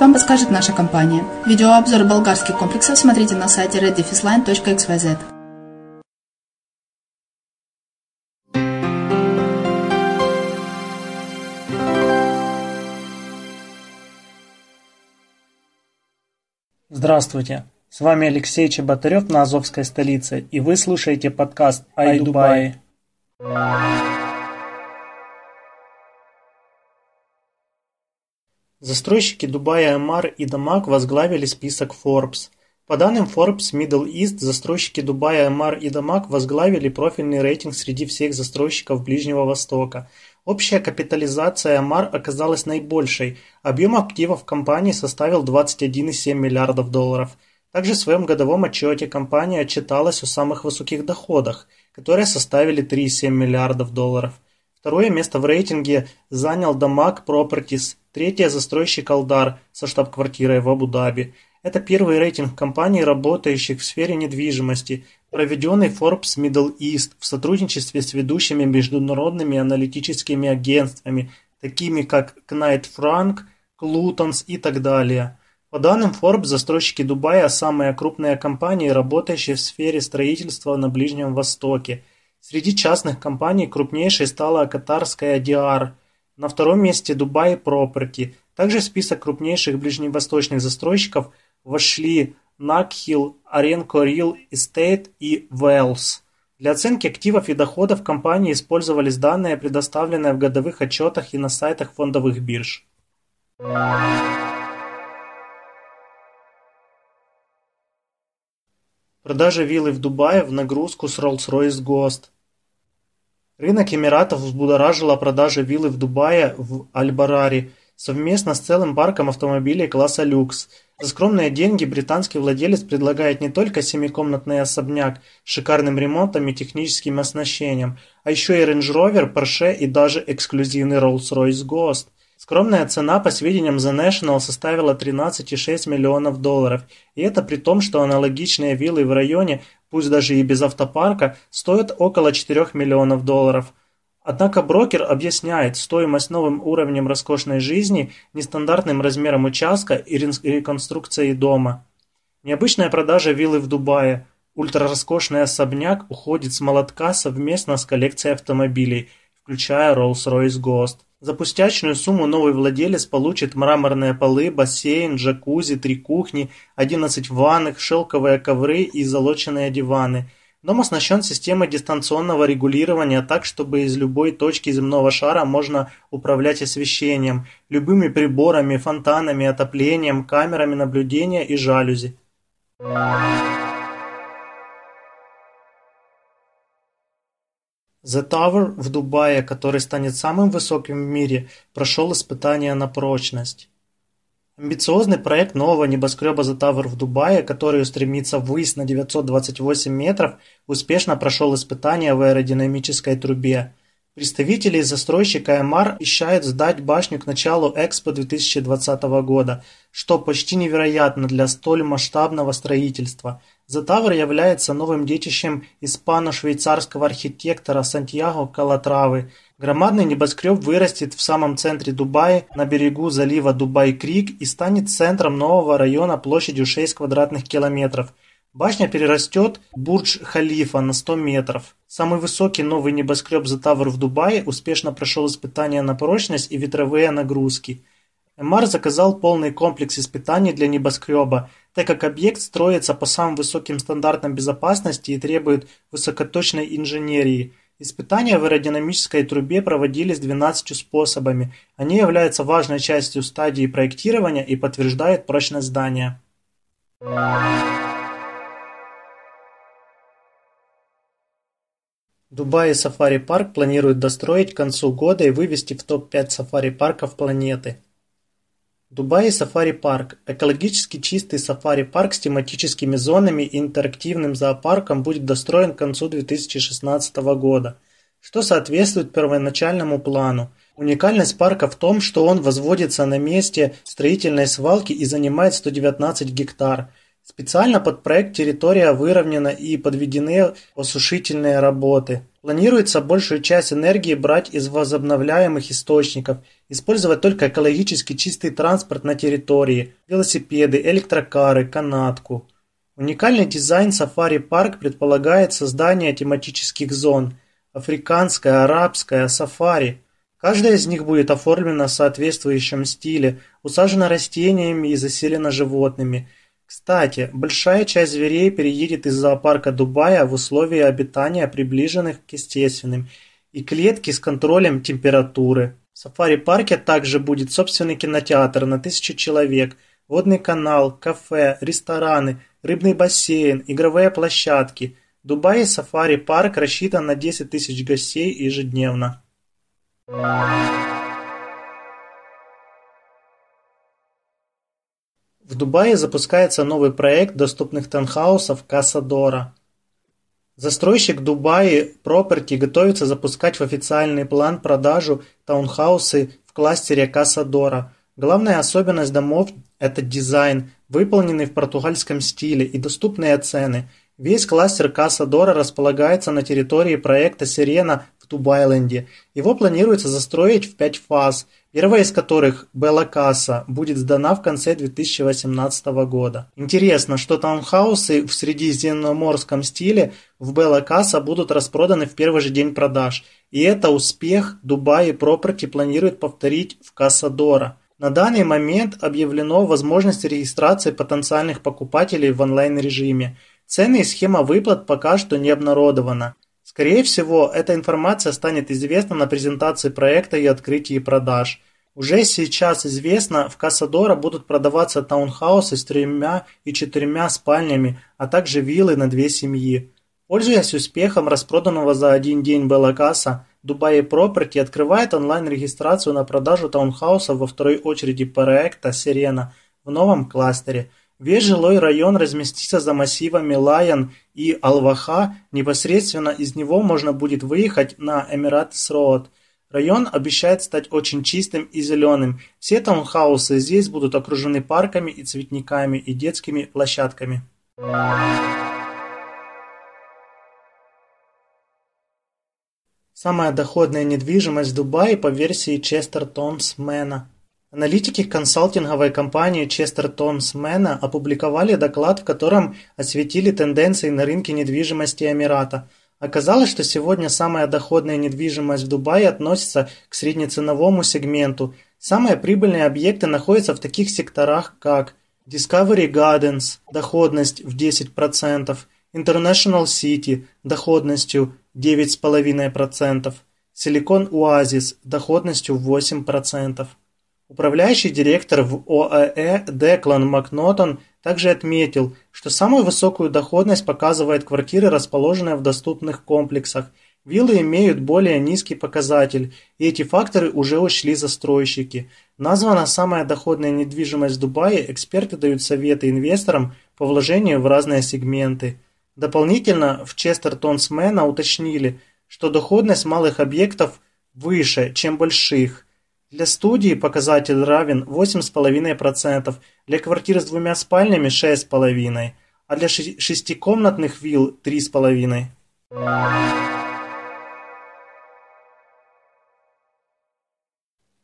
вам подскажет наша компания. Видеообзор болгарских комплексов смотрите на сайте reddefisline.xyz. Здравствуйте, с вами Алексей Чеботарев на Азовской столице, и вы слушаете подкаст «Ай Дубай». Застройщики Дубая Амар и Дамаг возглавили список Forbes. По данным Forbes Middle East, застройщики Дубая Амар и Дамаг возглавили профильный рейтинг среди всех застройщиков Ближнего Востока. Общая капитализация Амар оказалась наибольшей, объем активов компании составил 21,7 миллиардов долларов. Также в своем годовом отчете компания отчиталась о самых высоких доходах, которые составили 3,7 миллиардов долларов. Второе место в рейтинге занял Дамаг Properties, третье – застройщик Алдар со штаб-квартирой в Абу-Даби. Это первый рейтинг компаний, работающих в сфере недвижимости, проведенный Forbes Middle East в сотрудничестве с ведущими международными аналитическими агентствами, такими как Knight Frank, Clutons и так далее. По данным Forbes, застройщики Дубая – самые крупные компании, работающие в сфере строительства на Ближнем Востоке – Среди частных компаний крупнейшей стала катарская Диар, на втором месте Dubai Property. Также в список крупнейших ближневосточных застройщиков вошли Nakhill, Arenco Real Estate и Wells. Для оценки активов и доходов компании использовались данные, предоставленные в годовых отчетах и на сайтах фондовых бирж. Продажа виллы в Дубае в нагрузку с Rolls-Royce Ghost. Рынок Эмиратов взбудоражила продажа виллы в Дубае в Аль-Барари совместно с целым парком автомобилей класса люкс. За скромные деньги британский владелец предлагает не только семикомнатный особняк с шикарным ремонтом и техническим оснащением, а еще и Range Rover, Porsche и даже эксклюзивный Rolls-Royce Ghost. Скромная цена, по сведениям The National, составила 13,6 миллионов долларов, и это при том, что аналогичные виллы в районе пусть даже и без автопарка, стоят около 4 миллионов долларов. Однако брокер объясняет стоимость новым уровнем роскошной жизни, нестандартным размером участка и реконструкцией дома. Необычная продажа виллы в Дубае. Ультрароскошный особняк уходит с молотка совместно с коллекцией автомобилей, включая Rolls-Royce Ghost. За пустячную сумму новый владелец получит мраморные полы, бассейн, джакузи, три кухни, 11 ванных, шелковые ковры и залоченные диваны. Дом оснащен системой дистанционного регулирования так, чтобы из любой точки земного шара можно управлять освещением, любыми приборами, фонтанами, отоплением, камерами наблюдения и жалюзи. The Tower в Дубае, который станет самым высоким в мире, прошел испытания на прочность. Амбициозный проект нового небоскреба The Tower в Дубае, который устремится ввысь на 928 метров, успешно прошел испытания в аэродинамической трубе. Представители застройщика Эмар обещают сдать башню к началу Экспо 2020 года, что почти невероятно для столь масштабного строительства – Затавр является новым детищем испано-швейцарского архитектора Сантьяго Калатравы. Громадный небоскреб вырастет в самом центре Дубая, на берегу залива Дубай-Крик и станет центром нового района площадью 6 квадратных километров. Башня перерастет Бурдж-Халифа на 100 метров. Самый высокий новый небоскреб Затавр в Дубае успешно прошел испытания на прочность и ветровые нагрузки. Эмар заказал полный комплекс испытаний для небоскреба – так как объект строится по самым высоким стандартам безопасности и требует высокоточной инженерии. Испытания в аэродинамической трубе проводились 12 способами. Они являются важной частью стадии проектирования и подтверждают прочность здания. Дубай и Сафари Парк планируют достроить к концу года и вывести в топ-5 сафари-парков планеты. Дубай сафари-парк – экологически чистый сафари-парк с тематическими зонами и интерактивным зоопарком будет достроен к концу 2016 года, что соответствует первоначальному плану. Уникальность парка в том, что он возводится на месте строительной свалки и занимает 119 гектар. Специально под проект территория выровнена и подведены осушительные работы. Планируется большую часть энергии брать из возобновляемых источников, использовать только экологически чистый транспорт на территории, велосипеды, электрокары, канатку. Уникальный дизайн Park предполагает создание тематических зон – африканская, арабская, сафари. Каждая из них будет оформлена в соответствующем стиле, усажена растениями и заселена животными – кстати, большая часть зверей переедет из зоопарка Дубая в условия обитания приближенных к естественным и клетки с контролем температуры. В сафари-парке также будет собственный кинотеатр на тысячу человек, водный канал, кафе, рестораны, рыбный бассейн, игровые площадки. Дубай сафари-парк рассчитан на 10 тысяч гостей ежедневно. В Дубае запускается новый проект доступных таунхаусов Каса Дора. Застройщик Dubai Property готовится запускать в официальный план продажу таунхаусы в кластере Каса Дора. Главная особенность домов – это дизайн, выполненный в португальском стиле и доступные цены. Весь кластер Каса Дора располагается на территории проекта Сирена в Дубайленде. Его планируется застроить в пять фаз – первая из которых, Белла Касса, будет сдана в конце 2018 года. Интересно, что таунхаусы в средиземноморском стиле в Белла Касса будут распроданы в первый же день продаж. И это успех Дубай Property планирует повторить в Касса Дора. На данный момент объявлено возможность регистрации потенциальных покупателей в онлайн-режиме. Цены и схема выплат пока что не обнародована. Скорее всего, эта информация станет известна на презентации проекта и открытии продаж. Уже сейчас известно, в Касадора будут продаваться таунхаусы с тремя и четырьмя спальнями, а также виллы на две семьи. Пользуясь успехом распроданного за один день Беллакаса, Dubai Property открывает онлайн-регистрацию на продажу таунхаусов во второй очереди проекта «Сирена» в новом кластере – Весь жилой район разместится за массивами Лайон и Алваха, непосредственно из него можно будет выехать на Эмиратс-Роуд. Район обещает стать очень чистым и зеленым. Все таунхаусы здесь будут окружены парками и цветниками и детскими площадками. Самая доходная недвижимость в Дубае по версии Честертонс Мэна. Аналитики консалтинговой компании Chesterton's Мэна опубликовали доклад, в котором осветили тенденции на рынке недвижимости Эмирата. Оказалось, что сегодня самая доходная недвижимость в Дубае относится к среднеценовому сегменту. Самые прибыльные объекты находятся в таких секторах, как Discovery Gardens – доходность в 10%, International City – доходностью 9,5%, Silicon Oasis – доходностью 8%. Управляющий директор в ОАЭ Деклан Макнотон также отметил, что самую высокую доходность показывают квартиры, расположенные в доступных комплексах. Виллы имеют более низкий показатель, и эти факторы уже учли застройщики. Названа самая доходная недвижимость в Дубае, эксперты дают советы инвесторам по вложению в разные сегменты. Дополнительно в Честертонсмена уточнили, что доходность малых объектов выше, чем больших. Для студии показатель равен 8,5%, для квартир с двумя спальнями 6,5%, а для шестикомнатных вилл 3,5%.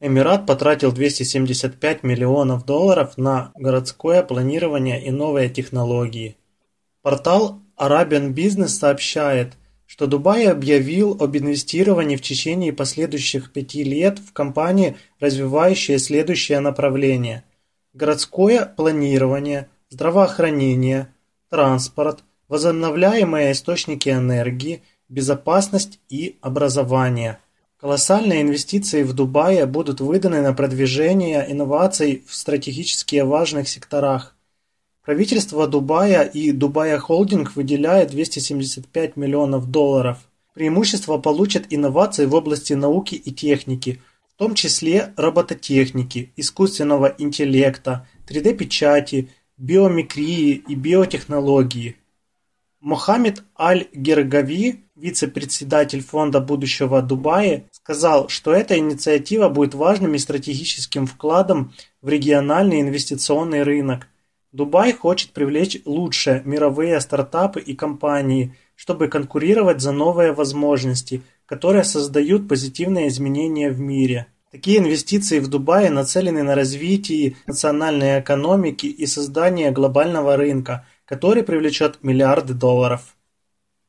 Эмират потратил 275 миллионов долларов на городское планирование и новые технологии. Портал Arabian Business сообщает – что Дубай объявил об инвестировании в течение последующих пяти лет в компании, развивающие следующие направления: городское планирование, здравоохранение, транспорт, возобновляемые источники энергии, безопасность и образование. Колоссальные инвестиции в Дубае будут выданы на продвижение инноваций в стратегически важных секторах, Правительство Дубая и Дубая Холдинг выделяет 275 миллионов долларов. Преимущество получат инновации в области науки и техники, в том числе робототехники, искусственного интеллекта, 3D-печати, биомикрии и биотехнологии. Мохаммед Аль-Гергави, вице-председатель Фонда будущего Дубая, сказал, что эта инициатива будет важным и стратегическим вкладом в региональный инвестиционный рынок – Дубай хочет привлечь лучшие мировые стартапы и компании, чтобы конкурировать за новые возможности, которые создают позитивные изменения в мире. Такие инвестиции в Дубае нацелены на развитие национальной экономики и создание глобального рынка, который привлечет миллиарды долларов.